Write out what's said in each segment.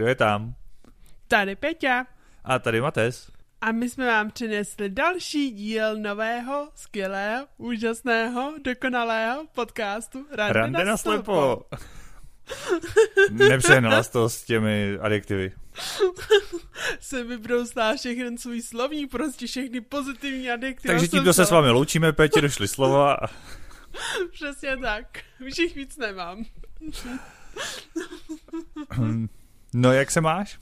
Kdo je tam? Tady Peťa. A tady Mates. A my jsme vám přinesli další díl nového, skvělého, úžasného, dokonalého podcastu Rande, Rande na slepo. Nepřehnala to s těmi adjektivy. se vybrouslá všechny svůj slovní, prostě všechny pozitivní adjektivy. Takže tímto se s vámi loučíme, Petě, došly slova. Přesně tak. Už jich víc nemám. no, jak se máš?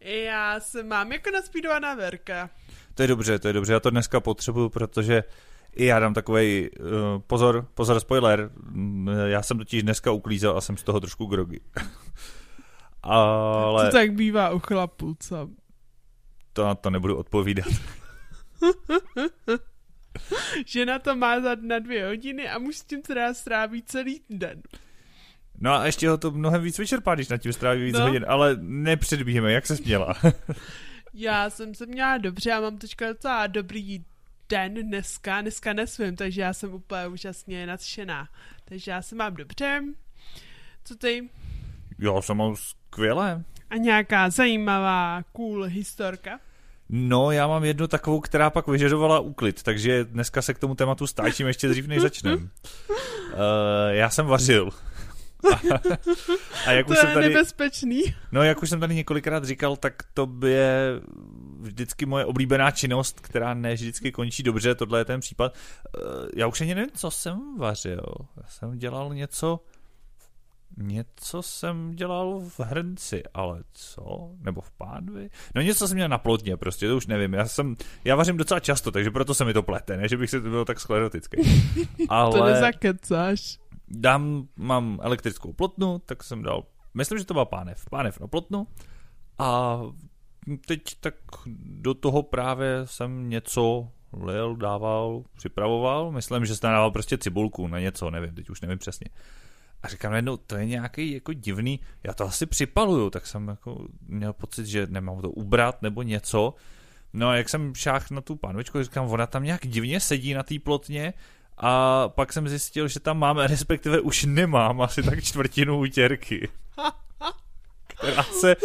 Já se mám jako naspídovaná verka. To je dobře, to je dobře, já to dneska potřebuju, protože i já dám takový uh, eh, pozor, pozor, spoiler, mm, já jsem totiž dneska uklízel a jsem z toho trošku grogy. Ale... To tak bývá u chlapů, co? To na to nebudu odpovídat. Žena to má za na dvě hodiny a muž s tím teda stráví celý den. No a ještě ho to mnohem víc vyčerpá, když na tím stráví víc no. hodin, ale nepředbíheme, jak se směla. já jsem se měla dobře a mám teďka docela dobrý den dneska, dneska nesvím, takže já jsem úplně úžasně nadšená. Takže já se mám dobře. Co ty? Já jsem mám skvěle. A nějaká zajímavá, cool historka? No, já mám jednu takovou, která pak vyžadovala úklid, takže dneska se k tomu tématu stáčím ještě dřív, než začneme. Uh, já jsem vařil. A jak to už je jsem tady, nebezpečný. No, jak už jsem tady několikrát říkal, tak to je vždycky moje oblíbená činnost, která ne vždycky končí dobře, tohle je ten případ. Eh, já už ani nevím, co jsem vařil. Já jsem dělal něco Něco jsem dělal v hrnci, ale co? Nebo v pánvi? No něco jsem měl na plotně prostě, to už nevím. Já jsem, já vařím docela často, takže proto se mi to plete, ne, že bych si to byl tak sklerotický. Ale to nezakecáš. Dám, mám elektrickou plotnu, tak jsem dal, myslím, že to byla pánev, pánev na plotnu a teď tak do toho právě jsem něco lil, dával, připravoval, myslím, že jsem dával prostě cibulku na něco, nevím, teď už nevím přesně. A říkám najednou, to je nějaký jako divný, já to asi připaluju, tak jsem jako měl pocit, že nemám to ubrat nebo něco. No a jak jsem šách na tu pánvičku, říkám, ona tam nějak divně sedí na té plotně a pak jsem zjistil, že tam máme, respektive už nemám asi tak čtvrtinu útěrky. která se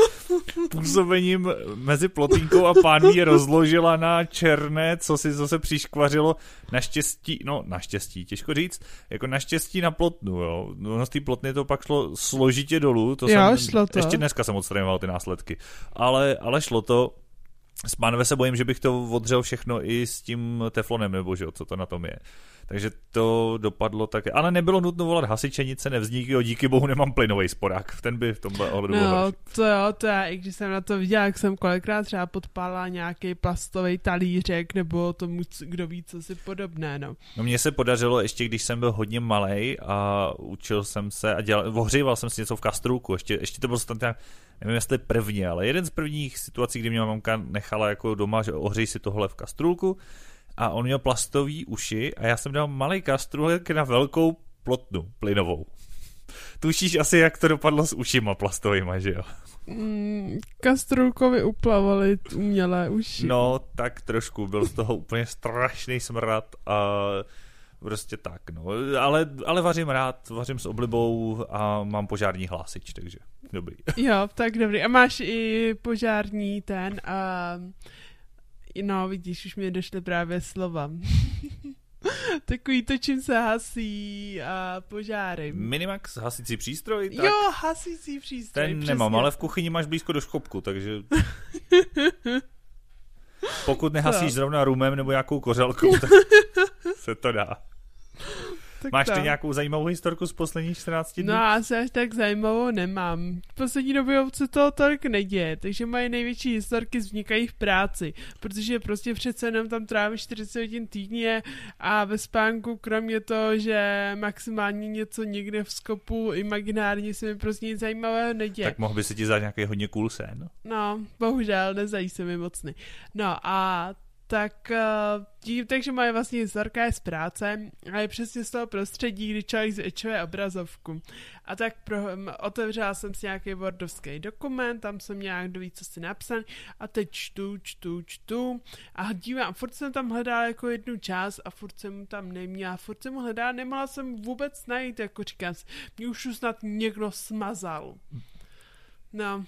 působením mezi plotínkou a pánví rozložila na černé, co si zase přiškvařilo naštěstí, no naštěstí, těžko říct, jako naštěstí na plotnu, jo. No z té plotny to pak šlo složitě dolů, to jo, jsem, šlo to. ještě dneska jsem odstraňoval ty následky, ale, ale šlo to, s pánve se bojím, že bych to odřel všechno i s tím teflonem, nebo že co to na tom je. Takže to dopadlo tak, ale nebylo nutno volat hasiče, nic se nevzniklo, díky bohu nemám plynový sporák, ten by v tomhle ohledu No, to jo, to já, i když jsem na to viděla, jak jsem kolikrát třeba podpálila nějaký plastový talířek, nebo tomu, kdo ví, co si podobné, no. No mně se podařilo ještě, když jsem byl hodně malý a učil jsem se a dělal, ohříval jsem si něco v kastrůlku, ještě, ještě to bylo snad nějak, nevím jestli první, ale jeden z prvních situací, kdy mě mamka nechala jako doma, že ohřej si tohle v kastrůlku, a on měl plastový uši a já jsem dal malý kastrůlek na velkou plotnu plynovou. Tušíš asi, jak to dopadlo s ušima plastovými, že jo? Mm, kastrůlkovi uplavali umělé uši. No, tak trošku, byl z toho úplně strašný smrad a prostě tak, no. Ale, ale vařím rád, vařím s oblibou a mám požární hlásič, takže dobrý. Jo, tak dobrý. A máš i požární ten... Uh No, vidíš, už mi došly právě slova. Takový to, čím se hasí a požáry. Minimax, hasící přístroj? Tak jo, hasící přístroj, Ten přesně. nemám, ale v kuchyni máš blízko do škopku, takže... Pokud nehasíš zrovna rumem nebo nějakou kořelkou, tak se to dá. Tak Máš ty nějakou zajímavou historku z posledních 14 dní? No, asi až tak zajímavou nemám. V poslední době se toho tolik neděje, takže moje největší historky vznikají v práci, protože prostě přece jenom tam trávím 40 hodin týdně a ve spánku, kromě toho, že maximálně něco někde v skopu imaginárně se mi prostě nic zajímavého neděje. Tak mohl by se ti za nějaký hodně cool sen. No, bohužel, nezají se mi mocny. No a tak uh, tím, takže moje vlastně historka z práce a je přesně z toho prostředí, kdy člověk zvětšuje obrazovku. A tak pro, otevřela jsem si nějaký wordovský dokument, tam jsem nějak doví, co si napsal a teď čtu, čtu, čtu a dívám, furt jsem tam hledala jako jednu část a furt jsem tam neměla, furt jsem hledala, nemohla jsem vůbec najít, jako říkám, mě už snad někdo smazal. No,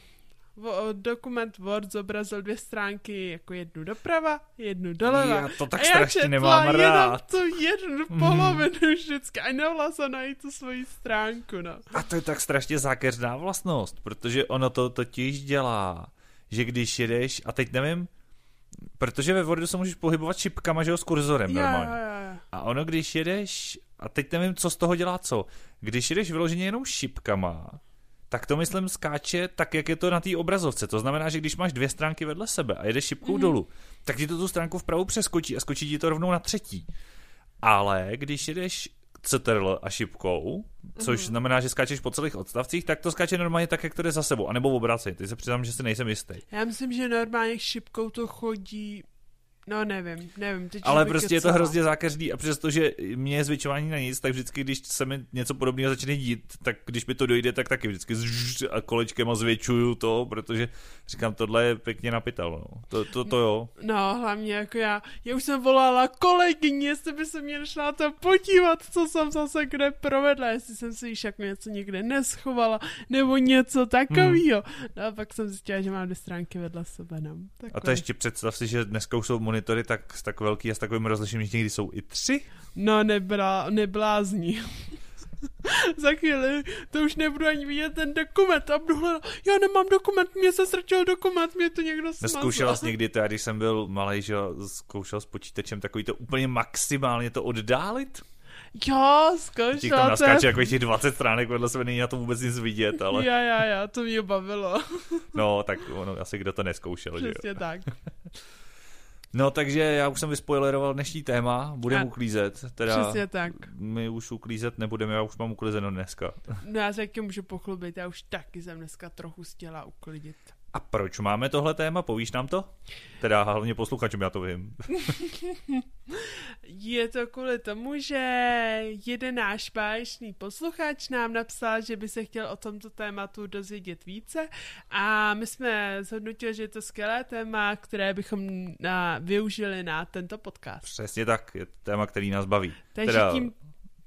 dokument Word zobrazil dvě stránky, jako jednu doprava, jednu doleva. Já to tak a já strašně nemám jenom rád. tu jednu polovinu vždycky a nemohla jsem najít tu svoji stránku, no. A to je tak strašně zákeřná vlastnost, protože ono to totiž dělá, že když jedeš, a teď nevím, protože ve Wordu se můžeš pohybovat šipkama, že jo, s kurzorem Jo, normálně. jo. A ono, když jedeš, a teď nevím, co z toho dělá co, když jedeš vyloženě jenom šipkama, tak to myslím skáče tak, jak je to na té obrazovce. To znamená, že když máš dvě stránky vedle sebe a jedeš šipkou mm. dolů, tak ti to tu stránku vpravo přeskočí a skočí ti to rovnou na třetí. Ale když jedeš CTRL a šipkou, což znamená, že skáčeš po celých odstavcích, tak to skáče normálně tak, jak to jde za sebou, anebo v obráceně. Teď se přiznám, že si nejsem jistý. Já myslím, že normálně šipkou to chodí, no nevím, nevím. Teď Ale prostě je to hrozně zákeřný a přestože mě je zvětšování na nic, tak vždycky, když se mi něco podobného začne dít, tak když mi to dojde, tak taky vždycky a kolečkem a zvětšuju to, protože říkám, tohle je pěkně napital. No. To, to, to jo. No, hlavně jako já, já už jsem volala kolegyni, jestli by se mě nešla na to podívat, co jsem zase kde provedla, jestli jsem si již jako něco někde neschovala, nebo něco takového. Hmm. No a pak jsem zjistila, že mám dvě stránky vedle sebe, no. A to ještě představ si, že dneska už jsou monitory tak, tak velký a s takovým rozlišením, že někdy jsou i tři. No, nebrá, neblázní. Za chvíli to už nebudu ani vidět ten dokument a budu hledat, já nemám dokument, mě se ztratil dokument, mě to někdo smazal. Neskoušela jsi někdy to, já když jsem byl malý, že zkoušel s počítačem takový to úplně maximálně to oddálit? Jo, Ti tam zkoušela naskáče jako těch 20 stránek, vedle sebe není na to vůbec nic vidět, ale Já, já, já, to mě bavilo. no, tak ono, asi kdo to neskoušel, že jo. Přesně tak. No, takže já už jsem vyspoileroval dnešní téma, budeme uklízet, teda Přesně tak. my už uklízet nebudeme, já už mám uklizeno dneska. No já se taky můžu pochlubit, já už taky jsem dneska trochu chtěla uklidit. A proč máme tohle téma, povíš nám to? Teda hlavně posluchačům, já to vím. Je to kvůli tomu, že jeden náš báječný posluchač nám napsal, že by se chtěl o tomto tématu dozvědět více a my jsme zhodnotili, že je to skvělé téma, které bychom na, využili na tento podcast. Přesně tak, je to téma, který nás baví. Takže teda, tím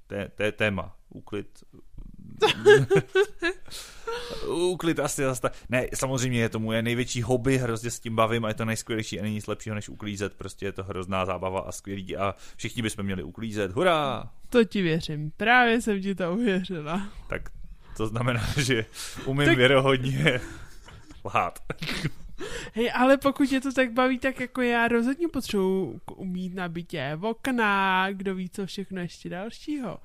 té, té téma, úklid. úklid asi zase tak. Ne, samozřejmě je to moje největší hobby, hrozně s tím bavím a je to nejskvělejší a není nic lepšího než uklízet, prostě je to hrozná zábava a skvělý a všichni bychom měli uklízet, hurá! to ti věřím. Právě jsem ti to uvěřila. Tak to znamená, že umím Tak- věrohodně lhát. Hej, ale pokud je to tak baví, tak jako já rozhodně potřebuji umít na bytě okna, kdo ví, co všechno ještě dalšího.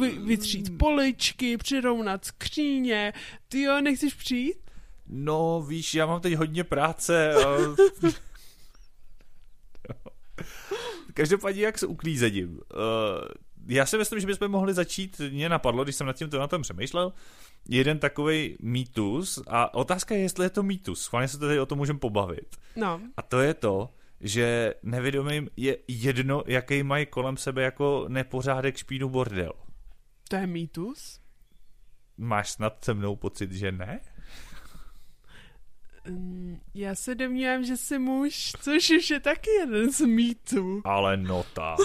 Vy, vytřít poličky, přirovnat skříně. Ty jo, nechceš přijít? No, víš, já mám teď hodně práce. A... Každopádně jak s uklízením. Uh, já si myslím, že bychom mohli začít, mě napadlo, když jsem nad tím tématem přemýšlel, jeden takový mýtus a otázka je, jestli je to mýtus. Schválně se tady o tom můžeme pobavit. No, A to je to, že nevědomým je jedno, jaký mají kolem sebe jako nepořádek špínu bordel. to je mýtus. Máš snad se mnou pocit, že ne? Mm, Já se domnívám, že jsi muž, což už je taky jeden z mýtů. Ale no tak.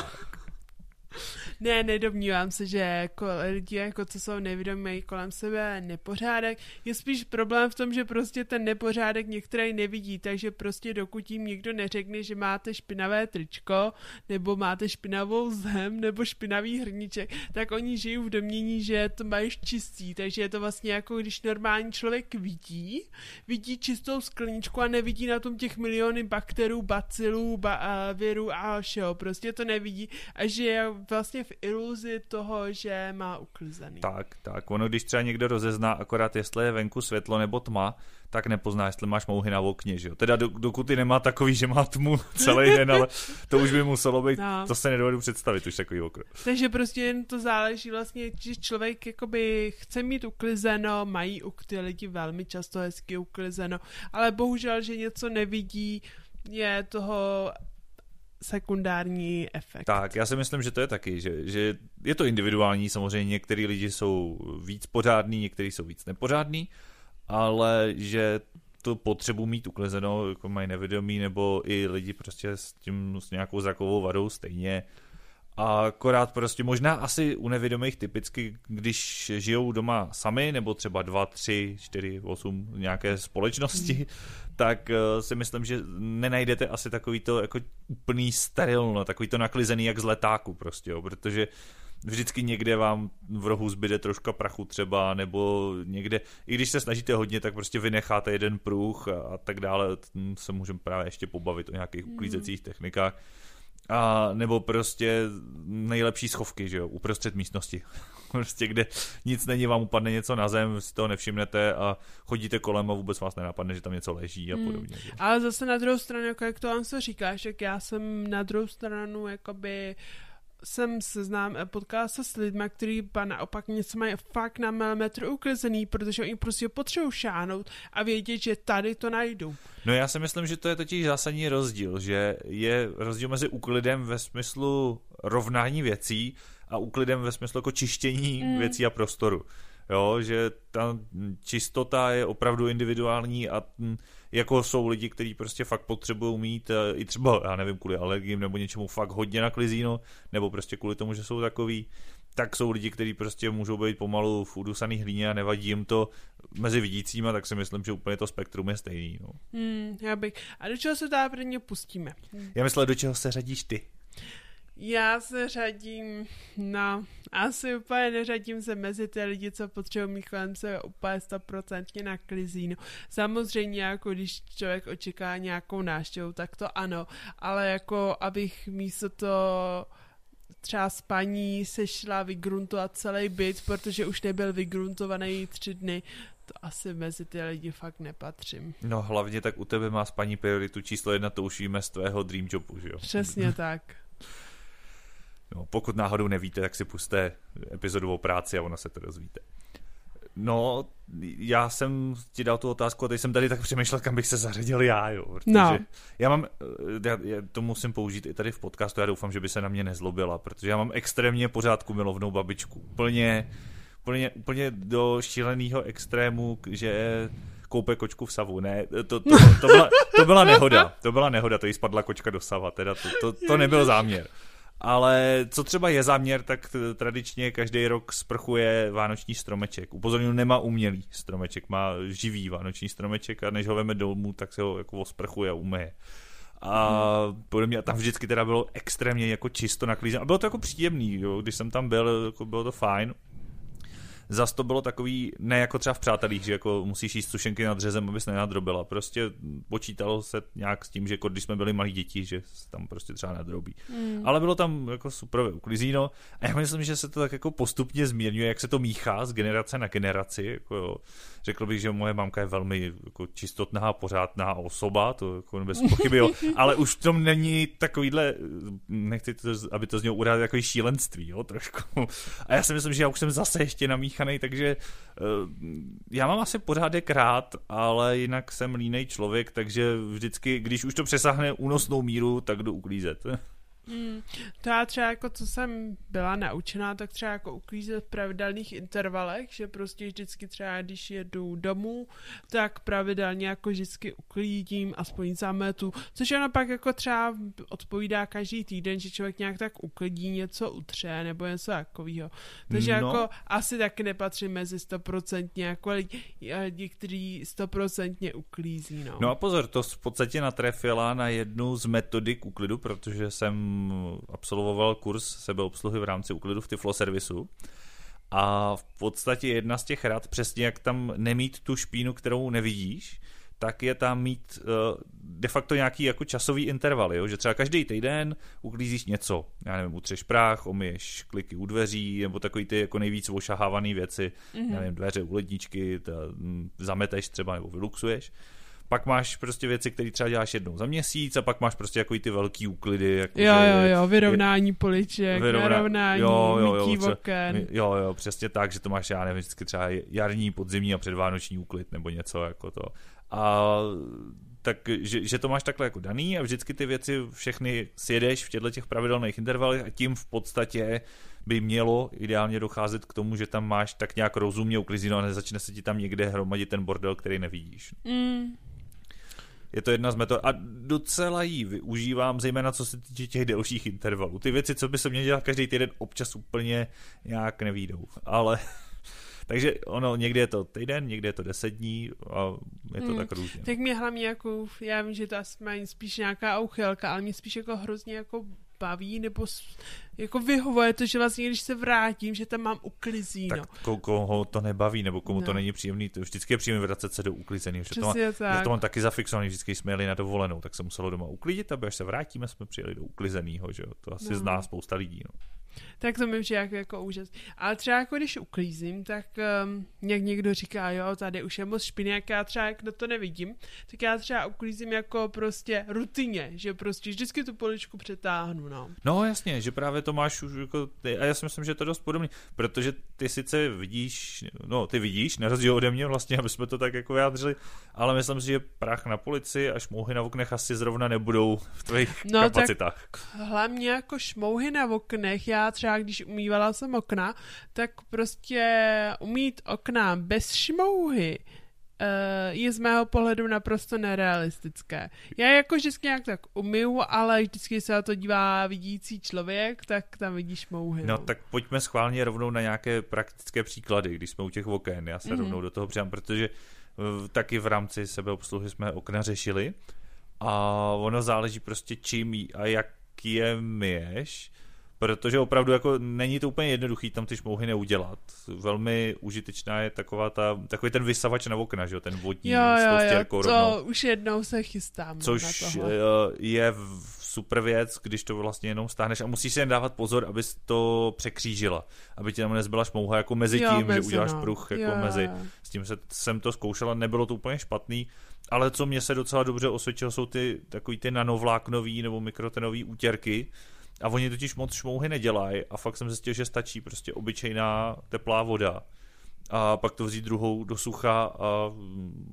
Ne, nedomnívám se, že lidi, jako co jsou nevědomí, mají kolem sebe nepořádek. Je spíš problém v tom, že prostě ten nepořádek některý nevidí, takže prostě dokud jim někdo neřekne, že máte špinavé tričko, nebo máte špinavou zem, nebo špinavý hrníček, tak oni žijí v domění, že to mají čistý, takže je to vlastně jako když normální člověk vidí, vidí čistou skleničku a nevidí na tom těch miliony bakterů, bacilů, ba- virů a všeho, prostě to nevidí. A že vlastně v iluzi toho, že má uklizený. Tak, tak. Ono, když třeba někdo rozezná akorát, jestli je venku světlo nebo tma, tak nepozná, jestli máš mouhy na okně, že jo. Teda do, dokud ty nemá takový, že má tmu celý den, ale to už by muselo být, No. to se nedovedu představit, už takový okno. Takže prostě jen to záleží vlastně, že člověk jakoby chce mít uklizeno, mají u ty lidi velmi často hezky uklizeno, ale bohužel, že něco nevidí, je toho sekundární efekt. Tak, já si myslím, že to je taky, že, že je to individuální, samozřejmě některý lidi jsou víc pořádný, někteří jsou víc nepořádný, ale že to potřebu mít uklizeno, jako mají nevědomí, nebo i lidi prostě s tím s nějakou zrakovou vadou stejně A akorát prostě možná asi u nevědomých typicky, když žijou doma sami, nebo třeba dva, tři, čtyři, osm nějaké společnosti, mm. tak uh, si myslím, že nenajdete asi takový to jako úplný steril, no, takový to naklizený jak z letáku prostě, jo, protože vždycky někde vám v rohu zbyde troška prachu třeba, nebo někde, i když se snažíte hodně, tak prostě vynecháte jeden pruh a, a tak dále, se můžeme právě ještě pobavit o nějakých mm. uklízecích technikách a nebo prostě nejlepší schovky, že jo, uprostřed místnosti. prostě kde nic není, vám upadne něco na zem, si toho nevšimnete a chodíte kolem a vůbec vás nenapadne, že tam něco leží a hmm. podobně. Hmm. Ale zase na druhou stranu, jako jak to vám se říkáš, tak já jsem na druhou stranu jakoby uh, jsem seznám, eh, potkala se s lidmi, kteří naopak něco mají fakt na milimetr uklizený, protože oni prostě potřebují šáhnout a vědět, že tady to najdu. No já si myslím, že to je totiž zásadní rozdíl, že je rozdíl mezi úklidem ve smyslu rovnání věcí a úklidem ve smyslu jako čištění mm. věcí a prostoru. Jo, že ta čistota je opravdu individuální a jako jsou lidi, kteří prostě fakt potřebují mít eh, i třeba, já nevím, kvůli alergím nebo něčemu fakt hodně na klizíno, nebo prostě kvůli tomu, že jsou takový, tak jsou lidi, kteří prostě můžou být pomalu v udusaný hlíně a nevadí jim to mezi vidícíma, tak si myslím, že úplně to spektrum je stejný. No. Hmm, já bych. A do čeho se teda prvně pustíme? Já myslím, do čeho se řadíš ty? Já se řadím, no, asi úplně neřadím se mezi ty lidi, co potřebují mít kolem sebe úplně stoprocentně na klizínu. Samozřejmě, jako když člověk očeká nějakou náštěvu, tak to ano, ale jako abych místo to třeba s paní se šla vygruntovat celý byt, protože už nebyl vygruntovaný tři dny, to asi mezi ty lidi fakt nepatřím. No hlavně tak u tebe má s paní prioritu číslo jedna, to už víme z tvého dream jobu, že jo? Přesně tak. No, pokud náhodou nevíte, tak si puste epizodovou práci a ono se to dozvíte. No, já jsem ti dal tu otázku a teď jsem tady tak přemýšlel, kam bych se zařadil já, jo. Protože no. já mám, eh, já, já to musím použít i tady v podcastu, já doufám, že by se na mě nezlobila, protože já mám extrémně pořádku milovnou babičku. Úplně, úplně, úplně do šíleného extrému, že koupe kočku v savu. Ne, to, to, to, to, byla, to byla nehoda. To byla nehoda, to jí spadla kočka do sava, teda to, to, to nebyl záměr. Ale co třeba je záměr, tak tradičně každý rok sprchuje vánoční stromeček. Upozorňuji, nemá umělý stromeček, má živý vánoční stromeček a než ho veme domů, tak se ho jako osprchuje a umeje. A podle mě tam vždycky teda bylo extrémně jako čisto naklízeno. A bylo to jako příjemný, jo. když jsem tam byl, jako bylo to fajn zas to bylo takový, ne jako třeba v přátelích, že jako musíš jíst sušenky nad řezem, abys nenadrobila. Prostě počítalo se nějak s tím, že jako když jsme byli malí děti, že se tam prostě třeba nadrobí. Mm. Ale bylo tam jako super uklizíno a já myslím, že se to tak jako postupně změňuje, jak se to míchá z generace na generaci. Jako jo. Řekl bych, že moje mamka je velmi jako čistotná, pořádná osoba, to jako bez pochyby, jo. ale už v tom není takovýhle, nechci to, aby to z něho udělat jako šílenství, jo, trošku. A já si myslím, že já už jsem zase ještě namíchal namíchaný, takže uh, já mám asi pořádek rád, ale jinak jsem línej člověk, takže vždycky, když už to přesáhne únosnou míru, tak jdu uklízet. Hmm, to já třeba jako co jsem byla naučená, tak třeba jako uklízet v pravidelných intervalech, že prostě vždycky třeba když jedu domů, tak pravidelně jako vždycky uklídím aspoň zametu, což ono pak jako třeba odpovídá každý týden, že člověk nějak tak uklidí, něco utře nebo něco takového. Takže no. jako asi taky nepatří mezi stoprocentně jako lidi, kteří stoprocentně uklízí. No. no a pozor, to v podstatě natrefila na jednu z metodik úklidu, protože jsem absolvoval kurz sebeobsluhy v rámci úklidu v Tiflo servisu. A v podstatě jedna z těch rad, přesně jak tam nemít tu špínu, kterou nevidíš, tak je tam mít uh, de facto nějaký jako časový interval, jo? že třeba každý týden uklízíš něco, já nevím, utřeš prach, omiješ kliky u dveří, nebo takový ty jako nejvíc ošahávané věci, mm-hmm. nevím, dveře u ledničky, ta, m, zameteš třeba nebo vyluxuješ pak máš prostě věci, které třeba děláš jednou za měsíc a pak máš prostě jako ty velký úklidy. Jako jo, jo, jo, vyrovnání je, poliček, vyrovna, narovnání, jo, jo, jo, jo, oken. Jo, jo, přesně tak, že to máš, já nevím, vždycky třeba jarní, podzimní a předvánoční úklid nebo něco jako to. A tak, že, že to máš takhle jako daný a vždycky ty věci všechny sjedeš v těchto těch pravidelných intervalech a tím v podstatě by mělo ideálně docházet k tomu, že tam máš tak nějak rozumně uklizeno a nezačne se ti tam někde hromadit ten bordel, který nevidíš. Mm. Je to jedna z metod a docela ji využívám, zejména co se týče těch delších intervalů. Ty věci, co by se měl dělat každý týden, občas úplně nějak nevídou, ale takže ono, někdy je to týden, někdy je to deset dní a je to hmm. tak různě. Tak mě hlavně jako, já vím, že to asi má spíš nějaká uchylka, ale mě spíš jako hrozně jako baví, nebo jako vyhovuje to, že vlastně, když se vrátím, že tam mám uklizíno. Tak koho to nebaví, nebo komu no. to není příjemný, to vždycky je příjemné vracet se do uklizený. Že to, má, tak. Já to mám taky zafixovaný, vždycky jsme jeli na dovolenou, tak se muselo doma uklidit, aby až se vrátíme, jsme přijeli do uklizeného, že jo? To asi no. zná spousta lidí. No. Tak to mi přijde jako, jako úžas. Ale třeba jako když uklízím, tak um, jak někdo říká, jo, tady už je moc špiny, jak já třeba, jak to nevidím, tak já třeba uklízím jako prostě rutině, že prostě vždycky tu poličku přetáhnu, no. No jasně, že právě to máš už jako, ty, a já si myslím, že to je dost podobný, protože ty sice vidíš, no ty vidíš, na rozdíl ode mě vlastně, aby jsme to tak jako vyjádřili, ale myslím si, že prach na polici a šmouhy na oknech asi zrovna nebudou v tvých no, kapacitách. Tak hlavně jako šmouhy na oknech, já třeba když umývala jsem okna, tak prostě umít okna bez šmouhy uh, je z mého pohledu naprosto nerealistické. Já jako vždycky nějak tak umyju, ale vždycky se na to dívá vidící člověk, tak tam vidíš mouhy. No, no tak pojďme schválně rovnou na nějaké praktické příklady, když jsme u těch oken. Já se mm-hmm. rovnou do toho přijám, protože uh, taky v rámci sebeobsluhy jsme okna řešili a ono záleží prostě čím a jak je myješ protože opravdu jako není to úplně jednoduchý tam ty šmouhy neudělat. Velmi užitečná je taková ta, takový ten vysavač na okna, že jo, ten vodní jo, jo, jo, to rovnou. už jednou se chystám Což na tohle. je super věc, když to vlastně jenom stáhneš a musíš si jen dávat pozor, abys to překřížila, aby ti tam nezbyla šmouha jako mezi jo, tím, mezi, že uděláš no. pruh jako jo, mezi. Jo. S tím se, jsem to zkoušela, nebylo to úplně špatný, ale co mě se docela dobře osvědčilo, jsou ty takový ty nanovláknový nebo mikrotenový útěrky, a oni totiž moc šmouhy nedělají a fakt jsem zjistil, že stačí prostě obyčejná teplá voda a pak to vzít druhou do sucha a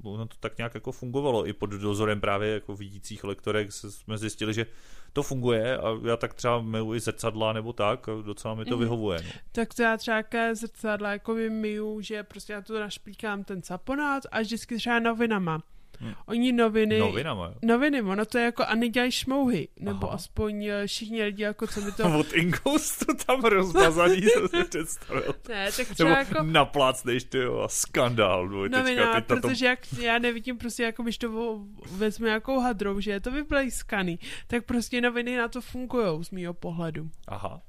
ono to tak nějak jako fungovalo. I pod dozorem právě jako vidících lektorek jsme zjistili, že to funguje a já tak třeba myju i zrcadla nebo tak a docela mi to mm. vyhovuje. No. Tak to já třeba zrcadla jako myju, že prostě já to našplíkám ten saponát a vždycky třeba novinama. Oni noviny... Novinama, jo. Noviny, ono to je jako a nedělají šmouhy, nebo Aha. aspoň eh, všichni lidi, jako co mi to... Od Ingoustu tam rozmazaný, to si představil. Ne, tak třeba nebo jako... naplácneš, ty jo, skandál. Novina, protože jak já nevidím prostě, jako když to vezmu nějakou hadrou, že je to vyblejskaný, tak prostě noviny na to fungují z mýho pohledu. Aha.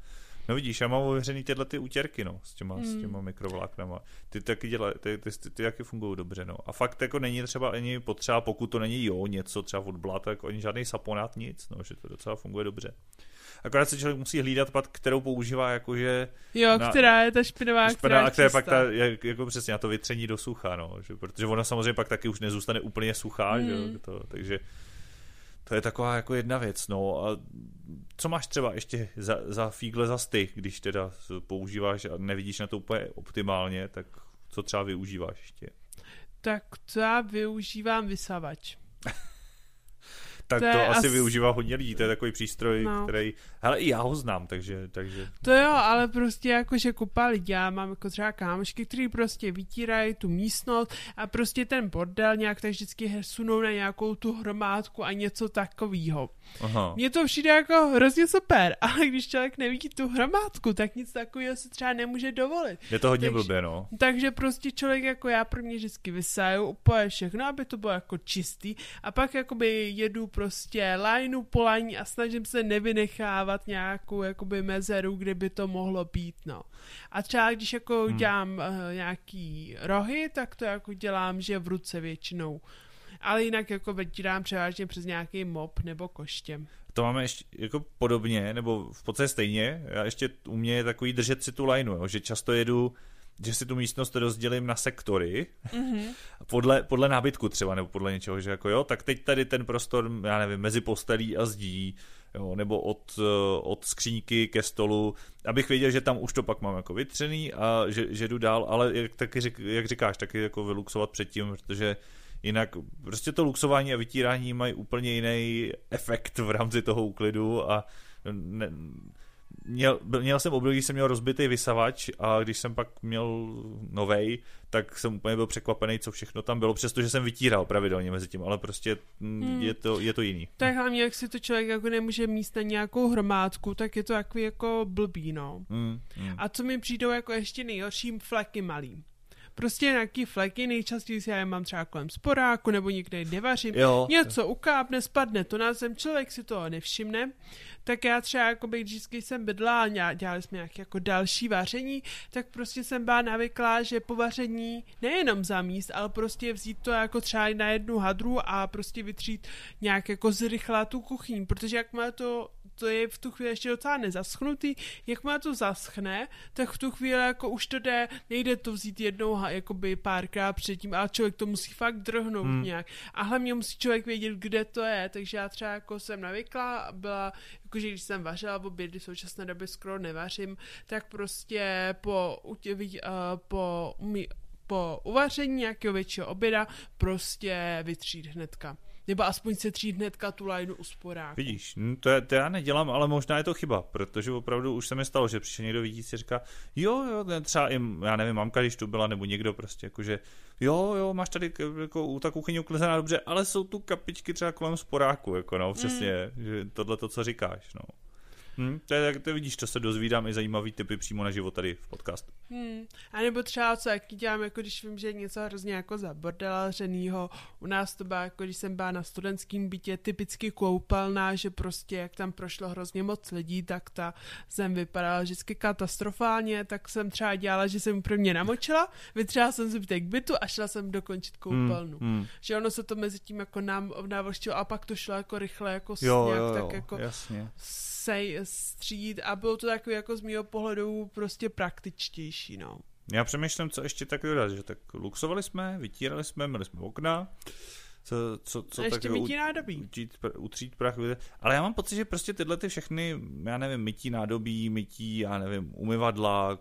No vidíš, já mám ověřený tyhle ty útěrky, no, s těma, mm. s hmm. těma mikrovláknama. Ty taky dělají, ty, ty, ty, ty taky fungují dobře, no. A fakt jako není třeba ani potřeba, pokud to není jo, něco třeba od blat, tak oni žádný saponát, nic, no, že to docela funguje dobře. Akorát se člověk musí hlídat, pak, kterou používá, jakože... Jo, na, která je ta špinavá, špinavá která, která je pak ta, jak, jako přesně na to vytření do sucha, no, že, protože ona samozřejmě pak taky už nezůstane úplně suchá, mm. že, hmm. to, takže to je taková jako jedna věc, no. A co máš třeba ještě za, za fígle za ty, když teda používáš a nevidíš na to úplně optimálně, tak co třeba využíváš ještě? Tak já využívám vysavač. Tak to, to asi as... využívá hodně lidí, to je takový přístroj, no. který, hele i já ho znám, takže, takže... To jo, ale prostě jakože kupa lidí, já mám jako třeba kámošky, kteří prostě vytírají tu místnost a prostě ten bordel nějak tak vždycky sunou na nějakou tu hromádku a něco takového. Mně to přijde jako hrozně super, ale když člověk nevidí tu hromádku, tak nic takového si třeba nemůže dovolit. Je to hodně takže, blbě, no. Takže prostě člověk jako já pro mě vždycky vysaju úplně všechno, aby to bylo jako čistý a pak jakoby jedu prostě lineu po line a snažím se nevynechávat nějakou jakoby mezeru, kde by to mohlo být, no. A třeba když jako hmm. dělám uh, nějaký rohy, tak to jako dělám, že v ruce většinou ale jinak jako vytírám převážně přes nějaký mop nebo koště. To máme ještě jako podobně, nebo v podstatě stejně. Já ještě u mě je takový držet si tu lineu, že často jedu že si tu místnost rozdělím na sektory, mm-hmm. podle, podle nábytku třeba, nebo podle něčeho, že jako jo, tak teď tady ten prostor, já nevím, mezi postelí a zdí, jo, nebo od, od skříňky ke stolu, abych věděl, že tam už to pak mám jako vytřený a že, že jdu dál, ale jak, taky, jak říkáš, taky jako vyluxovat předtím, protože Jinak prostě to luxování a vytírání mají úplně jiný efekt v rámci toho úklidu a ne, měl, měl jsem období, jsem měl rozbitý vysavač a když jsem pak měl novej, tak jsem úplně byl překvapený, co všechno tam bylo, přestože jsem vytíral pravidelně mezi tím, ale prostě hmm. je, to, je to jiný. Tak hlavně, jak si to člověk jako nemůže míst na nějakou hromádku, tak je to takový jako blbý, no. Hmm. Hmm. A co mi přijdou jako ještě nejhorším, fleky malý prostě nějaký fleky, nejčastěji si já je mám třeba kolem sporáku nebo někde jde vařím, jo. něco ukápne, spadne to na zem, člověk si toho nevšimne, tak já třeba jako vždycky jsem bydla a dělali jsme nějaké jako další vaření, tak prostě jsem byla navyklá, že po vaření nejenom zamíst, ale prostě vzít to jako třeba na jednu hadru a prostě vytřít nějak jako zrychla tu kuchyň, protože jak má to to je v tu chvíli ještě docela nezaschnutý, jak má to zaschne, tak v tu chvíli jako už to jde, nejde to vzít jednou jakoby párkrát předtím, ale člověk to musí fakt drhnout hmm. nějak. A hlavně musí člověk vědět, kde to je, takže já třeba jako jsem navykla, byla, jakože když jsem vařila v obědy, v současné době skoro nevařím, tak prostě po, uh, po, po uvaření nějakého většího oběda prostě vytřít hnedka. Nebo aspoň se třít hnedka tu lajnu u sporáku. Vidíš, no to, to já nedělám, ale možná je to chyba, protože opravdu už se mi stalo, že přišel někdo vidí si říká, jo, jo, třeba i, já nevím, mamka, když tu byla, nebo někdo prostě, jakože, jo, jo, máš tady jako, ta kuchyně uklizená dobře, ale jsou tu kapičky třeba kolem sporáku, jako no, přesně, mm. že tohle to, co říkáš, no. Hmm, to, je, to vidíš, to se dozvídám i zajímavý typy přímo na život tady v podcastu. Hmm. A nebo třeba co, jaký dělám, jako když vím, že je něco hrozně jako zabordelařenýho. U nás to byla, jako když jsem byla na studentském bytě, typicky koupelná, že prostě jak tam prošlo hrozně moc lidí, tak ta zem vypadala vždycky katastrofálně, tak jsem třeba dělala, že jsem prvně namočila, vytřela jsem zbytek bytu a šla jsem dokončit koupelnu. Hmm, hmm. Že ono se to mezi tím jako nám navlštilo a pak to šlo jako rychle, jako jo, nějak, jo, jo, tak jako jasně sej, střít a bylo to takový jako z mého pohledu prostě praktičtější, no. Já přemýšlím, co ještě tak dodat, že tak luxovali jsme, vytírali jsme, měli jsme okna, co, co, co ještě tak mytí nádobí. Utřít, utřít prach. Ale já mám pocit, že prostě tyhle ty všechny, já nevím, mytí nádobí, mytí, já nevím, umyvadla,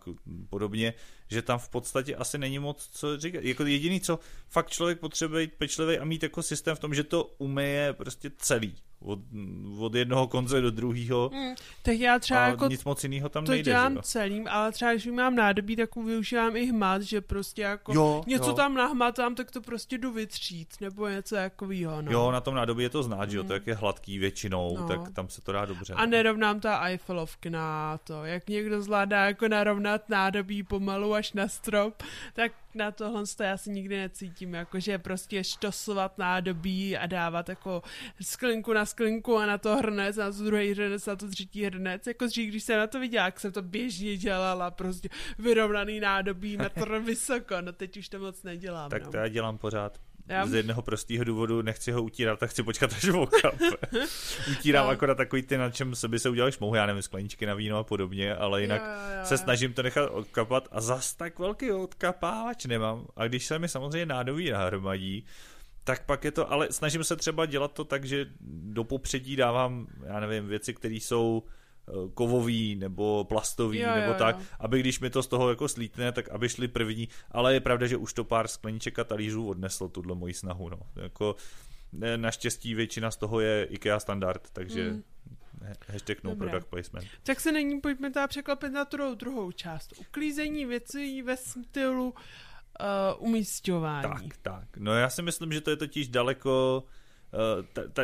podobně, že tam v podstatě asi není moc co říkat. Jako jediný, co fakt člověk potřebuje být pečlivý a mít jako systém v tom, že to umyje prostě celý od, od jednoho konce do druhého. Hmm, tak já třeba a jako nic moc jiného tam to nejde. To dělám že? celým, ale třeba když mám nádobí, tak využívám i hmat, že prostě jako jo, něco jo. tam nahmatám, tak to prostě jdu vytřít, nebo něco takového. No. Jo, na tom nádobí je to znát, hmm. že jo, to jak je hladký většinou, no. tak tam se to dá dobře. A nerovnám ta Eiffelovky na to, jak někdo zvládá jako narovnat nádobí pomalu až na strop, tak na tohle to já si nikdy necítím, jakože prostě štosovat nádobí a dávat jako sklinku na sklinku a na to hrnec, na to druhý hrnec, na to třetí hrnec. Jako dřív, když jsem na to viděla, jak jsem to běžně dělala, prostě vyrovnaný nádobí na to vysoko, no teď už to moc nedělám. Tak no. to já dělám pořád. Já... Z jednoho prostého důvodu nechci ho utírat, tak chci počkat, až ho Utírám no. akorát takový ty, na čem se by se udělali šmouhy, já nevím, skleničky na víno a podobně, ale jinak jo, jo, jo. se snažím to nechat odkapat a zas tak velký odkapávač nemám. A když se mi samozřejmě nádobí nahromadí, tak pak je to, ale snažím se třeba dělat to tak, že do popředí dávám, já nevím, věci, které jsou kovový nebo plastový jo, nebo jo, tak, jo. aby když mi to z toho jako slítne, tak aby šli první, ale je pravda, že už to pár skleniček a talířů odneslo tuhle moji snahu, no. Jako naštěstí většina z toho je IKEA standard, takže mm. Hashtag no Dobré. product placement. Tak se není, pojďme teda překlopit na druhou, druhou část. Uklízení věcí ve stylu uh, umístování. Tak, tak. No já si myslím, že to je totiž daleko uh,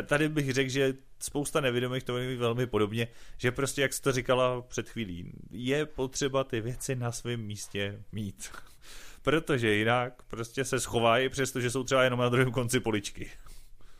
tady bych řekl, že spousta nevědomých to je velmi podobně, že prostě, jak jsi to říkala před chvílí, je potřeba ty věci na svém místě mít. Protože jinak prostě se schovají, přestože jsou třeba jenom na druhém konci poličky.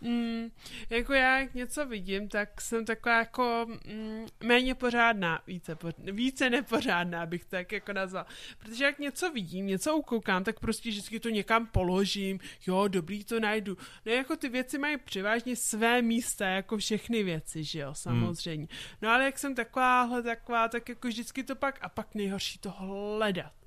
Mm, jako já jak něco vidím, tak jsem taková jako mm, méně pořádná, více, po, více nepořádná bych tak jako nazval. Protože jak něco vidím, něco ukoukám, tak prostě vždycky to někam položím, jo, dobrý, to najdu. No jako ty věci mají převážně své místa, jako všechny věci, že jo, samozřejmě. Mm. No ale jak jsem takováhle, taková, tak jako vždycky to pak, a pak nejhorší to hledat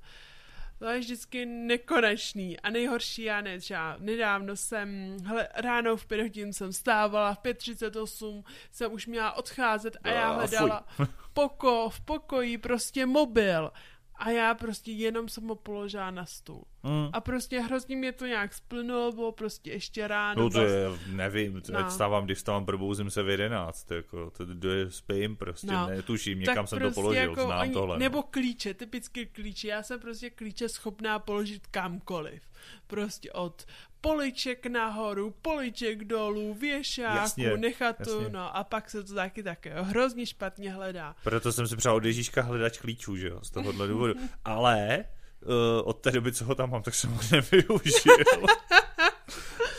to je vždycky nekonečný. A nejhorší já ne, třeba nedávno jsem, hele, ráno v pět hodin jsem stávala, v 5.38 jsem už měla odcházet a já hledala poko, v pokoji prostě mobil a já prostě jenom jsem ho položila na stůl. Mm. A prostě hrozně mě to nějak splnulo, bylo prostě ještě ráno. No to vlastně- je, nevím, to No. no. stávám, když vstávám, probouzím se v 11, jako, to, to je spím prostě, No. no. netuším, někam jsem prostě to položil, jako znám oni, tohle. no. Nebo klíče, typicky klíče. Já jsem prostě klíče schopná položit kamkoliv. Prostě od poliček nahoru, poliček dolů, věšáku, Jasně, nechat to, jasně. no a pak se to taky také hrozně špatně hledá. Proto jsem si přál od Ježíška hledač klíčů, že jo, z tohohle důvodu. Ale uh, od té doby, co ho tam mám, tak jsem ho nevyužil.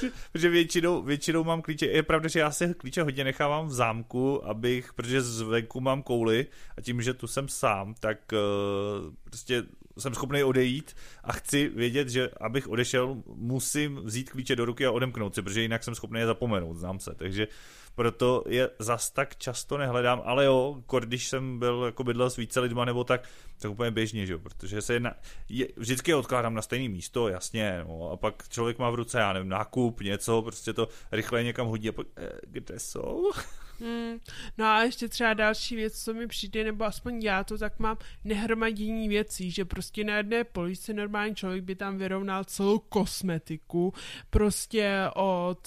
protože většinou, většinou mám klíče, je pravda, že já si klíče hodně nechávám v zámku, abych, protože zvenku mám kouli a tím, že tu jsem sám, tak uh, prostě jsem schopný odejít a chci vědět, že abych odešel, musím vzít klíče do ruky a odemknout si, protože jinak jsem schopný je zapomenout, znám se, takže proto je zas tak často nehledám, ale jo, když jsem byl jako bydlel s více lidma nebo tak, tak úplně běžně, že jo, protože se jedna, je, vždycky odkládám na stejné místo, jasně, no, a pak člověk má v ruce, já nevím, nákup, něco, prostě to rychle někam hodí a pak, eh, kde jsou? Hmm. No a ještě třeba další věc, co mi přijde, nebo aspoň já to tak mám, nehromadění věcí, že prostě na jedné polici normální člověk by tam vyrovnal celou kosmetiku, prostě od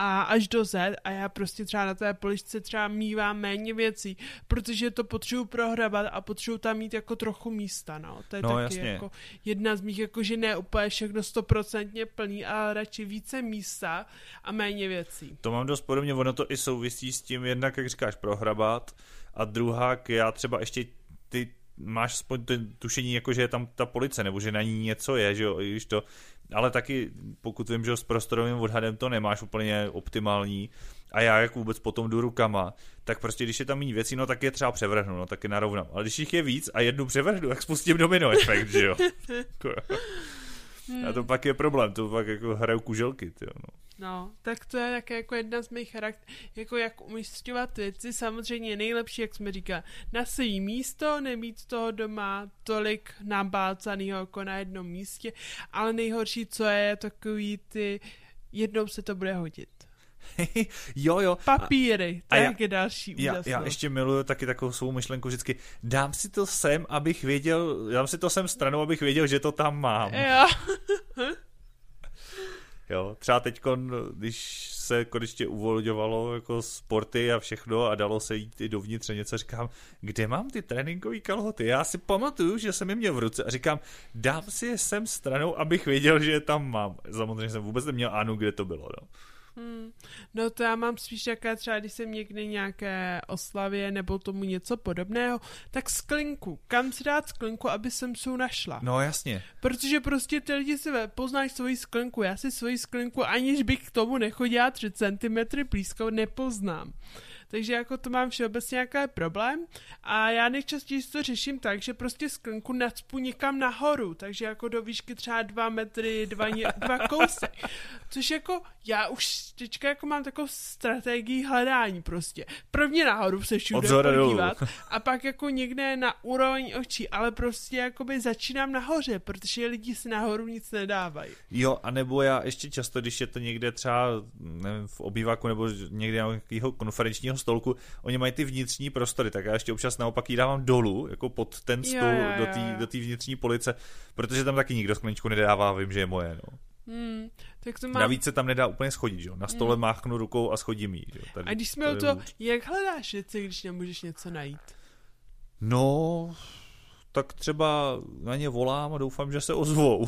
a až do Z a já prostě třeba na té poličce třeba mývám méně věcí, protože to potřebuji prohrabat a potřebuji tam mít jako trochu místa, no. To je No, taky jasně. jako jedna z mých, jako že ne úplně všechno stoprocentně plný, ale radši více místa a méně věcí. To mám dost podobně, ono to i souvisí s tím, jednak, jak říkáš, prohrabat a druhá, já třeba ještě ty máš aspoň to tušení, jako že je tam ta police, nebo že na ní něco je, že jo, i když to, ale taky, pokud vím, že s prostorovým odhadem to nemáš úplně optimální, a já jak vůbec potom jdu rukama, tak prostě když je tam méně věcí, no tak je třeba převrhnu, no tak je narovnám. Ale když jich je víc a jednu převrhnu, tak spustím domino efekt, že jo. Jako- a to pak je problém, to pak jako hraju kuželky, ty no. No, tak to je také jako jedna z mých charakter, jako jak umístěvat věci, samozřejmě nejlepší, jak jsme říkali, na svý místo, nemít toho doma tolik nabácanýho jako na jednom místě, ale nejhorší, co je, takový ty, jednou se to bude hodit. jo, jo. Papíry, a to já- je další Já, já ještě miluju taky takovou svou myšlenku vždycky, dám si to sem, abych věděl, dám si to sem stranou, abych věděl, že to tam mám. Jo, Jo, třeba teď, když se konečně uvolňovalo jako sporty a všechno a dalo se jít i dovnitř a něco, říkám, kde mám ty tréninkové kalhoty? Já si pamatuju, že jsem je měl v ruce a říkám, dám si je sem stranou, abych věděl, že je tam mám. Samozřejmě jsem vůbec neměl anu, kde to bylo. No. Hmm. No to já mám spíš jaké třeba, když jsem někdy nějaké oslavě nebo tomu něco podobného, tak sklinku. Kam si dát sklinku, aby jsem si našla? no jasně. Protože prostě ty lidi si poznají svoji sklinku. Já si svoji sklinku, aniž bych k tomu nechodila 3 cm blízko, nepoznám. Takže jako to mám všeobecně nějaký problém a já nejčastěji to řeším tak, že prostě sklinku nacpu někam nahoru, takže jako do výšky třeba 2 metry, 2, ně, dva kousy. Což jako já už teďka jako mám takovou strategii hledání prostě. Prvně nahoru se všude podívat a pak jako někde na úroveň očí, ale prostě jakoby začínám nahoře, protože lidi si nahoru nic nedávají. Jo, anebo já ještě často, když je to někde třeba nevím, v obýváku nebo někde na nějakého konferenčního stolku, oni mají ty vnitřní prostory, tak já ještě občas naopak ji dávám dolů, jako pod ten Jo, stůl, jo, do jo, té jo. do té vnitřní police, protože tam taky nikdo skleničku nedává, vím, že je moje. No. Hmm, tak to mám... Navíc se tam nedá úplně schodit, že jo? Na stole Hmm. máchnu rukou a schodím jí. Že jo? Tady, A když jsme o to, hůř. jak hledáš věci, když nemůžeš něco najít? No, tak třeba na ně volám a doufám, že se ozvou.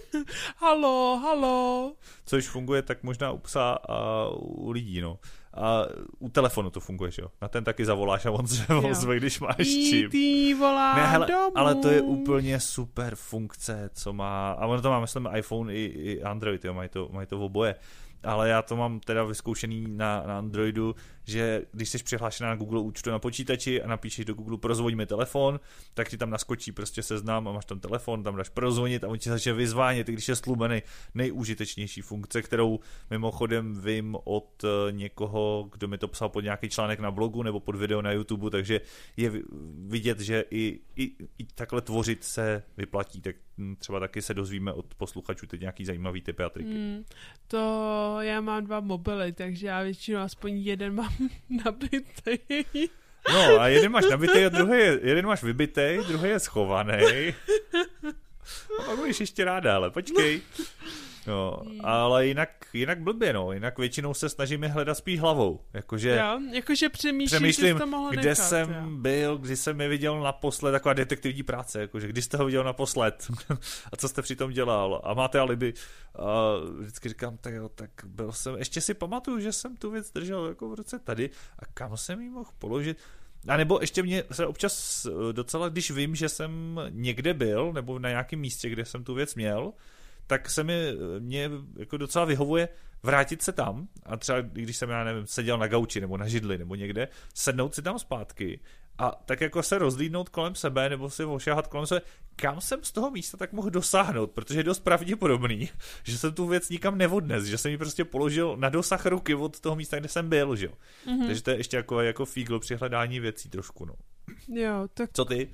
Halo, halo. Což funguje tak možná u psa a u lidí, no. A u telefonu to funguje, že jo? Na ten taky zavoláš a on se ozve, když máš. E.T. volá Ne, hele, domů. ale to je úplně super funkce, co má, a ono to má, myslím, iPhone i, i Android, jo, mají to, mají to v oboje. Ale já to mám teda vyzkoušený na, na Androidu, že když jsi přihlášená na Google účtu na počítači a napíšeš do Google prozvoň mi telefon, tak ti tam naskočí prostě seznam a máš tam telefon, tam dáš prozvonit a on ti začne vyzvánět, když je slubený nejúžitečnější funkce, kterou mimochodem vím od eh, někoho, kdo mi to psal pod nějaký článek na blogu nebo pod video na YouTube, takže je vi- vidět, že i, i, i takhle tvořit se vyplatí, tak třeba taky se dozvíme od posluchačů teď nějaký zajímavý typy a triky. Hmm, to já mám dva mobily, takže já většinou aspoň jeden mám nabitý. No a jeden máš nabitý a druhý je, jeden máš vybitý, druhý je schovaný. to pak budeš ještě ráda, ale počkej. No, ale jinak, jinak blbě, no. Jinak většinou se snažíme hledat spíš hlavou. Jakože, jo, jakože přemýšlím, přemýšlím to mohl kde nechat, jsem jo. byl, kdy jsem je viděl naposled, taková detektivní práce, jakože kdy jste ho viděl naposled a co jste přitom dělal a máte alibi. A vždycky říkám, tak jo, tak byl jsem, ještě si pamatuju, že jsem tu věc držel jako v ruce tady a kam jsem ji mohl položit. A nebo ještě mě se občas eh, docela, když vím, že jsem někde byl, nebo na nějakém místě, kde jsem tu věc měl, tak se mi, mě jako docela vyhovuje vrátit se tam a třeba když jsem, já nevím, seděl na gauči nebo na židli nebo někde, sednout si tam zpátky a tak jako se rozlídnout kolem sebe nebo si ošahat kolem sebe, kam jsem z toho místa tak mohl dosáhnout, protože je dost pravděpodobný, že jsem tu věc nikam nevodnes, že jsem ji prostě položil na dosah ruky od toho místa, kde jsem byl, že jo. Mm-hmm. Takže to je ještě jako, jako fígl při hledání věcí trošku, no. Jo, tak Co ty?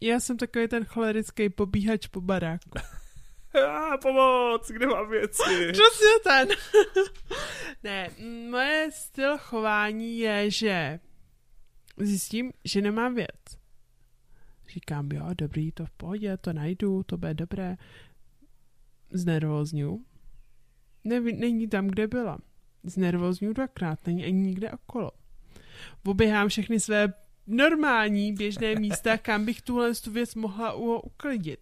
já jsem takový ten cholerický pobíhač po baráku. Ah, pomoc, kde mám věci? Přesně ten. ne, moje styl chování je, že zjistím, že nemám věc. Říkám, jo, dobrý, to v pohodě, to najdu, to bude dobré. Znervozňu. Neví, není tam, kde byla. Znervozňu dvakrát, není ani nikde okolo. Oběhám všechny své normální běžné místa, kam bych tuhle tu věc mohla uklidit.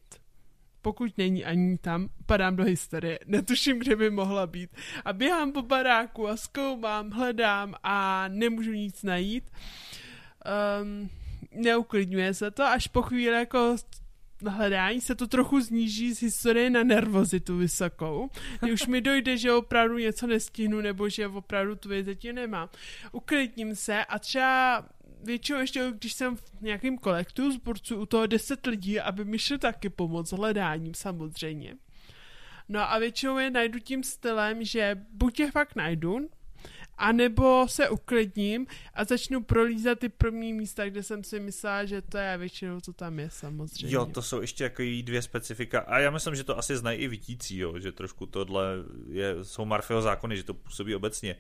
Pokud není ani tam, padám do historie. Netuším, kde by mohla být. A běhám po baráku a zkoumám, hledám a nemůžu nic najít. Um, neuklidňuje se to, až po chvíli jako hledání se to trochu zníží z historie na nervozitu vysokou, kdy už mi dojde, že opravdu něco nestihnu, nebo že opravdu tu věc zatím nemám. Uklidním se a třeba většinou ještě, když jsem v nějakém kolektu, zborcu u toho 10 lidí, aby mi šli taky pomoct hledáním samozřejmě. No a většinou je najdu tím stylem, že buď je fakt najdu, a nebo se uklidním a začnu prolízat ty první místa, kde jsem si myslela, že to je většinou to tam je samozřejmě. Jo, to jsou ještě jako dvě specifika. A já myslím, že to asi znají i vidící, jo, že trošku tohle je, jsou Marfeho zákony, že to působí obecně.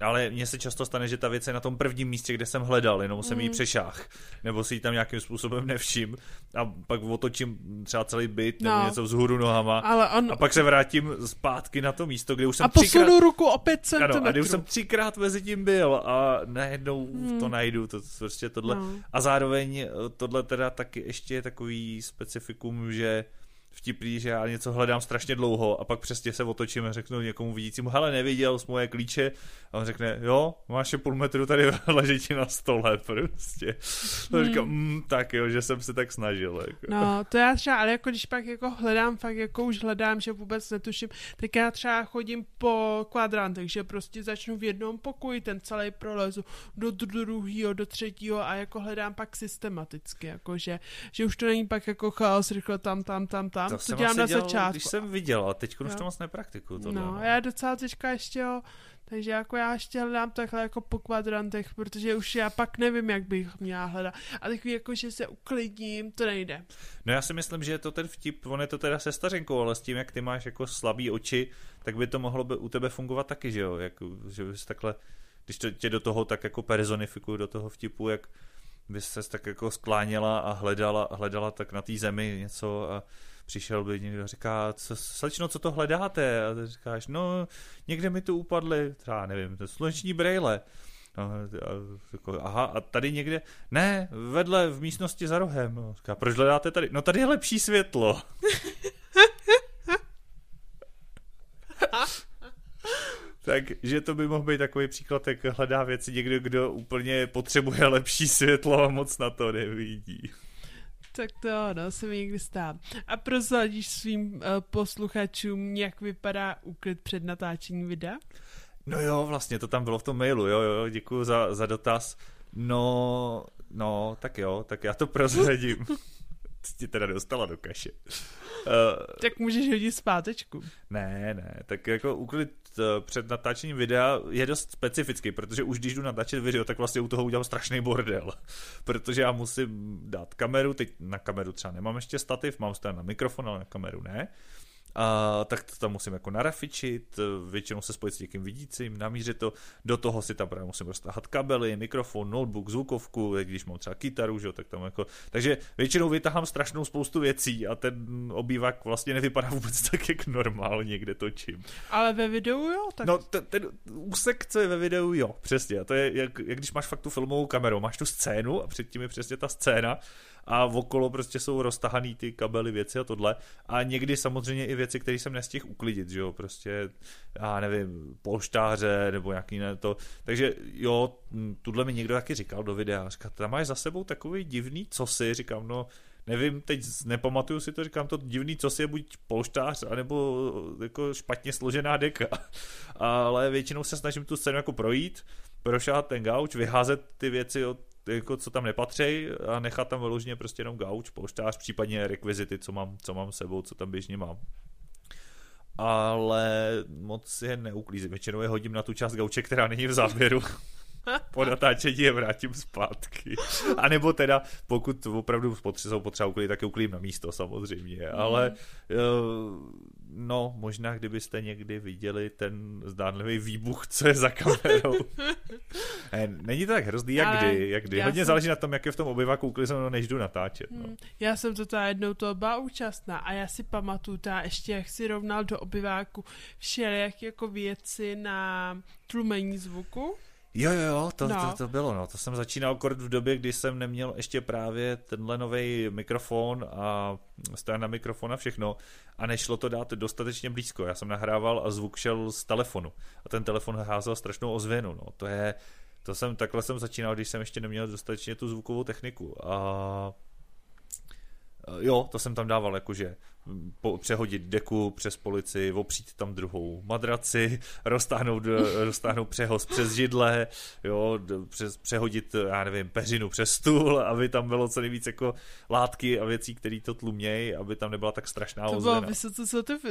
Ale mně se často stane, že ta věc je na tom prvním místě, kde jsem hledal, jenom jsem jí přešách, nebo si ji tam nějakým způsobem nevšim a pak otočím třeba celý byt nebo No. něco vzhůru nohama Ale on... a pak se vrátím zpátky na to místo, kde už jsem a posunu třikrát... ruku o 5 Ano, a kde už jsem třikrát mezi tím byl a najednou hmm. to najdu, to prostě tohle. No. A zároveň eh, tohle teda taky ještě je takový specifikum, že vtipný, že já něco hledám strašně dlouho a pak přesně se otočím a řeknu někomu vidícímu, hele, neviděl jsi moje klíče a on řekne, jo, máš je půl metru tady leží na stole prostě. Hmm. A říkám, mm, tak jo, že jsem se tak snažil. Jako. No, to já třeba, ale jako když pak jako hledám, fakt jako už hledám, že vůbec netuším, tak já třeba chodím po kvadrantech, že prostě začnu v jednom pokoji, ten celý prolezu do druhého, do třetího a jako hledám pak systematicky, jako že, že už to není pak jako chaos, rychle tam, tam, tam, tam, to, to jsem dělám na dělal, začátku. Když jsem viděl, a teď už to moc nepraktikuju. Tohle, No, já docela teďka ještě jo, takže jako já ještě hledám takhle jako po kvadrantech, protože už já pak nevím, jak bych měla hledat. A takový jako, že se uklidním, to nejde. No já si myslím, že je to ten vtip, on je to teda se stařenkou, ale s tím, jak ty máš jako slabý oči, tak by to mohlo by u tebe fungovat taky, že jo, jak, že bys takhle, když to tě do toho tak jako personifikuju do toho vtipu, jak bys se tak jako skláněla a hledala, hledala tak na té zemi něco a přišel by někdo a říká, co, slečno, co to hledáte? A ty říkáš, no, někde mi tu upadly, třeba nevím, to sluneční brejle. No, a, jako, aha, a tady někde, ne, vedle v místnosti za rohem. No, říká, proč hledáte tady? No tady je lepší světlo. Takže to by mohl být takový příklad, jak hledá věci někdo, kdo úplně potřebuje lepší světlo a moc na to nevidí. Tak to, no, se mi někdy stává. A prozradíš svým uh, posluchačům, jak vypadá úklid před natáčením videa? No jo, vlastně to tam bylo v tom mailu, jo, jo, děkuji za, za dotaz. No, no, tak jo, tak já to prozradím. Ty teda dostala do kaše. Uh, Tak můžeš hodit zpátečku. Ne, ne, tak jako úklid eh, před natáčením videa je dost specifický, protože už když jdu natáčet video, tak vlastně u toho udělám strašný bordel, protože já musím dát kameru, teď na kameru třeba nemám ještě stativ, mám to na mikrofon, ale na kameru ne, a, tak to tam musím jako narafičit, většinou se spojit s někým vidícím, namířit to, do toho si tam právě musím roztáhat kabely, mikrofon, notebook, zvukovku, když mám třeba kytaru, že, tak tam jako, takže většinou vytahám strašnou spoustu věcí a ten obývak vlastně nevypadá vůbec tak, jak normálně, kde točím. Ale ve videu jo? Tak... No ten, ten úsek, co je ve videu, jo, přesně. A to je jak, jak když máš fakt tu filmovou kameru, máš tu scénu a předtím je přesně ta scéna a okolo prostě jsou roztahaný ty kabely, věci a tohle. A někdy samozřejmě i věci, které jsem nestihl uklidit, že jo, prostě, já nevím, polštáře nebo nějaký ne to. Takže jo, tuhle mi někdo taky říkal do videa, říká, tam máš za sebou takový divný cosi, říkám, no, nevím, teď nepamatuju si to, říkám to divný, co si je buď polštář, anebo jako špatně složená deka. Ale většinou se snažím tu scénu jako projít, prošát ten gauč, vyházet ty věci od jako, co tam nepatří a nechat tam vyloženě prostě jenom gauč, polštář, případně rekvizity, co mám, co mám sebou, co tam běžně mám. Ale moc je neuklízím. Většinou je hodím na tu část gauče, která není v záběru po natáčení je vrátím zpátky. A nebo teda, pokud opravdu jsou potřeba uklidit, tak je uklidím na místo samozřejmě. Mm. Ale uh, no, možná kdybyste někdy viděli ten zdánlivý výbuch, co je za kamerou. Není to tak hrozný, jak Ale kdy. Jak kdy. Hodně jsem... záleží na tom, jak je v tom obyvaku uklizeno, než jdu natáčet. No. Hmm. Já jsem to jednou to byla účastná a já si pamatuju, ta ještě jak si rovnal do obyváku všelijak jako věci na tlumení zvuku. Jo, jo, jo, to, no. to, to bylo, no. To jsem začínal kort v době, kdy jsem neměl ještě právě tenhle nový mikrofon a stojan na mikrofon a všechno a nešlo to dát dostatečně blízko. Já jsem nahrával a zvuk šel z telefonu a ten telefon házel strašnou ozvěnu, no. To je, to jsem, takhle jsem začínal, když jsem ještě neměl dostatečně tu zvukovou techniku a jo, to jsem tam dával, jakože po, přehodit deku přes polici, opřít tam druhou madraci, roztáhnout, roztáhnout přehoz přes židle, jo, přes, přehodit, já nevím, peřinu přes stůl, aby tam bylo co nejvíc jako látky a věcí, které to tlumějí, aby tam nebyla tak strašná To bylo vysoce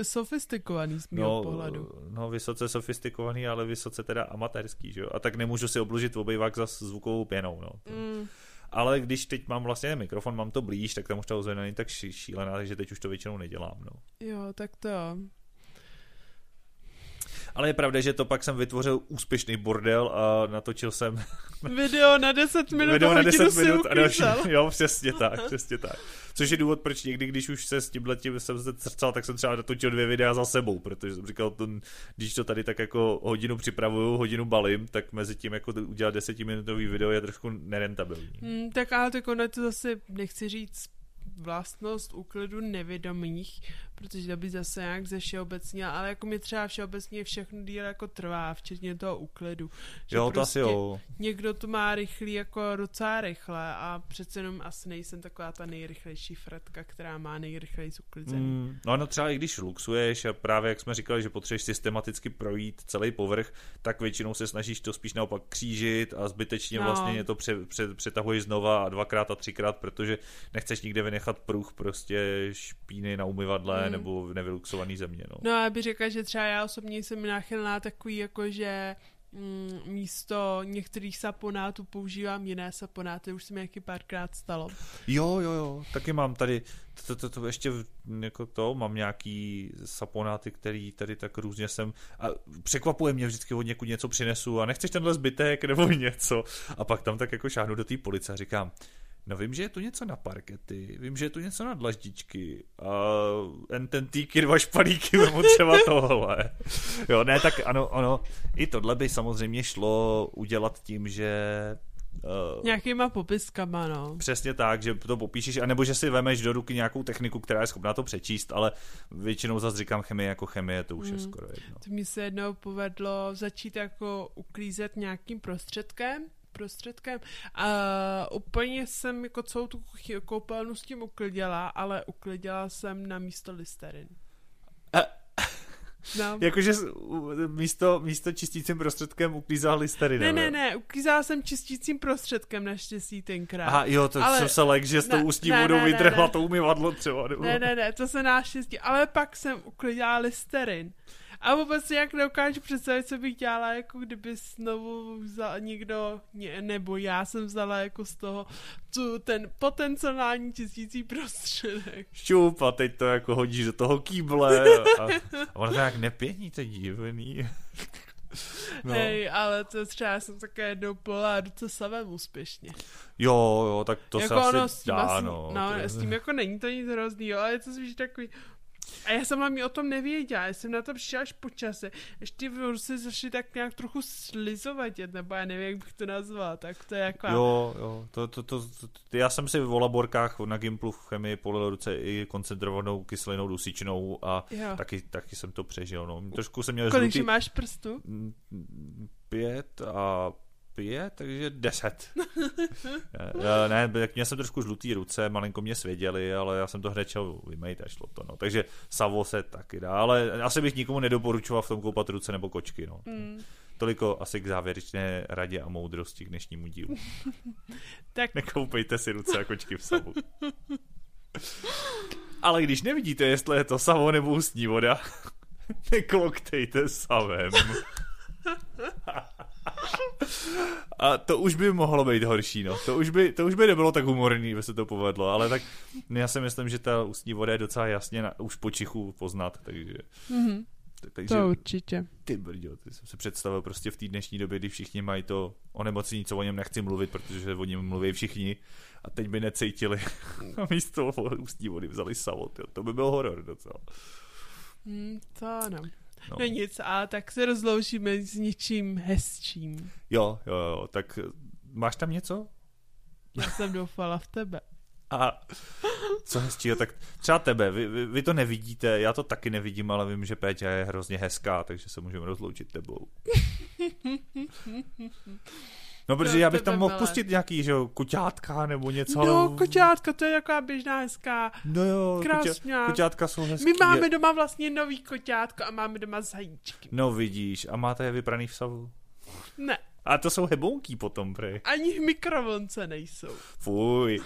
sofistikovaný z mého no, pohledu. No, vysoce sofistikovaný, ale vysoce teda amatérský, že jo. A tak nemůžu si obložit obejvák za zvukovou pěnou, no. Mm ale když teď mám vlastně mikrofon, mám to blíž, tak tam už ta ozvěna není tak šílená, takže teď už to většinou nedělám. No. Jo, tak to. Ale je pravda, že to pak jsem vytvořil úspěšný bordel a natočil jsem video na 10 minut video na 10 minut a další, jo, přesně tak, přesně tak. Což je důvod, proč někdy, když už se s tím letím jsem se trcal, tak jsem třeba natočil dvě videa za sebou, protože jsem říkal, to, když to tady tak jako hodinu připravuju, hodinu balím, tak mezi tím jako udělat desetiminutový video je trošku nerentabilní. Hmm, tak ale to zase nechci říct vlastnost úklidu nevědomých, protože to by zase nějak ze všeobecně, ale jako mi třeba všeobecně všechno díl jako trvá, včetně toho úklidu. Že jo, to prostě asi jo. Někdo to má rychlý jako docela rychle a přece jenom asi nejsem taková ta nejrychlejší fretka, která má nejrychleji uklizený. Mm, no, no třeba i když luxuješ a právě jak jsme říkali, že potřebuješ systematicky projít celý povrch, tak většinou se snažíš to spíš naopak křížit a zbytečně no. vlastně to pře, pře, přetahuješ znova a dvakrát a třikrát, protože nechceš nikde vynechat pruh prostě špíny na umyvadle mm nebo nevyluxovaný země. No. no a já bych řekla, že třeba já osobně jsem náchylná takový, jako že mm, místo některých saponátů používám jiné saponáty, už se mi jaký párkrát stalo. Jo, jo, jo, taky mám tady, to, to, to ještě jako to, mám nějaký saponáty, který tady tak různě jsem, a překvapuje mě vždycky od někud něco přinesu a nechceš tenhle zbytek nebo něco a pak tam tak jako šáhnu do té police a říkám, No vím, že je tu něco na parkety, vím, že je tu něco na dlaždičky a ten, týky dva špadíky vemu třeba tohle. Jo, ne, tak ano, ono, i tohle by samozřejmě šlo udělat tím, že Uh, Nějakýma popiskama, no. Přesně tak, že to popíšeš, anebo že si vemeš do ruky nějakou techniku, která je schopná to přečíst, ale většinou zase říkám chemie jako chemie, to už mm. je skoro jedno. To mi se jednou povedlo začít jako uklízet nějakým prostředkem, prostředkem. A úplně jsem jako celou tu koupelnu s tím uklidila, ale uklidila jsem na místo listerin. No. Jakože místo, místo čistícím prostředkem uklízala listerinem. Ne, ne, ne, uklízala jsem čistícím prostředkem naštěstí tenkrát. Aha, jo, to ale... jsem se lek, že s tou ústní ne, vodou ne, ne, to umyvadlo třeba. Nebo... Ne, ne, ne, to se naštěstí, ale pak jsem uklidila listerin. A vůbec si jak neukážu představit, co bych dělala, jako kdyby znovu vzal někdo, ne, nebo já jsem vzala jako z toho tu, ten potenciální čistící prostředek. Šup a teď to jako hodíš do toho kýble a, a ono to jak nepění, to je divný. No. Hej, ale to třeba jsem také jednou polila ruce samém úspěšně. Jo, jo, tak to jako se ono, asi s tím dá, asi, no. no, to s tím jako není to nic hroznýho, ale je to spíš takový, a já jsem hlavně o tom nevěděla, já jsem na to přišla až po čase. Ještě v ruce začaly tak nějak trochu slizovatět, nebo já nevím, jak bych to nazvala, tak to je jako... Jo, jo, to, to, to, to, já jsem si v laborkách na Gimplu v chemii polil ruce i koncentrovanou kyselinou dusičnou a Jo. taky, taky jsem to přežil, no. Trošku jsem měl Kolik žlutý... máš prstů? Mm, Pět a pět, takže deset. Já- ne, tak měl jsem trošku žlutý ruce, malinko mě svěděli, ale já jsem to hned šel vymejt a šlo to, no. Takže savo se taky dá, ale asi bych nikomu nedoporučoval v tom koupat ruce nebo kočky, no. Mm. Toliko asi k závěrečné radě a moudrosti k dnešnímu dílu. Tak Nekoupejte si ruce a kočky v savu. Ale když nevidíte, jestli je to savo nebo ústní voda, nekloktejte savem. A to už by mohlo být horší, no. To už by, to už by nebylo tak humorný, kdyby se to povedlo, ale tak já si myslím, že ta ústní voda je docela jasně na, už po čichu poznat, takže... Mhm. takže to určitě. ty brďo, ty jsem se představil prostě v té dnešní době, kdy všichni mají to onemocnění, co o něm nechci mluvit, protože o něm mluví všichni a teď by necítili a místo ústní vody vzali savo, tyjo. to by byl horor docela. Mm, to ano. No. No nic, a tak se rozloučíme s něčím hezčím. Jo, jo, jo, tak eh, máš tam něco? Já jsem doufala v tebe. A co hezčího, tak třeba tebe, vy, vy, vy to nevidíte, já to taky nevidím, ale vím, že Péťa je hrozně hezká, takže se můžeme rozloučit tebou. No, protože No, já bych tam mohl pustit nějaký, že jo, kuťátka nebo něco. No, koťátka, to je taková běžná hezká. No jo, kuťa, Krásňák. kuťátka jsou hezký. My máme doma vlastně nový koťátko a máme doma zajíčky. No vidíš, a máte je vypraný v savu. Ne, A to jsou hebounký potom, prej. ani v mikrovlnce nejsou. Fuj.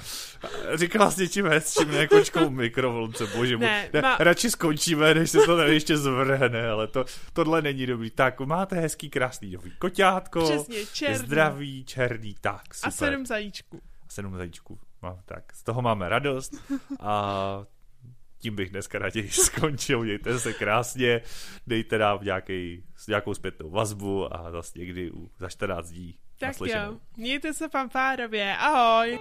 Říkala jsi něčím hezčím, ne kočkou mikrovlnce, bože můj. Ne, ne, má- Radši skončíme, než se to tady ještě zvrhne, ale to, tohle není dobrý. Tak, máte hezký, krásný nový koťátko. Přesně, Je černý. zdravý, černý, tak, super. A sedm zajíčků. A sedm zajíčků. No, tak, z toho máme radost a tím bych dneska raději skončil. Mějte se krásně, dejte nám nějaký, nějakou zpětnou vazbu a zase někdy u, za 14 dní. Tak jo, mějte se fanfárově, ahoj.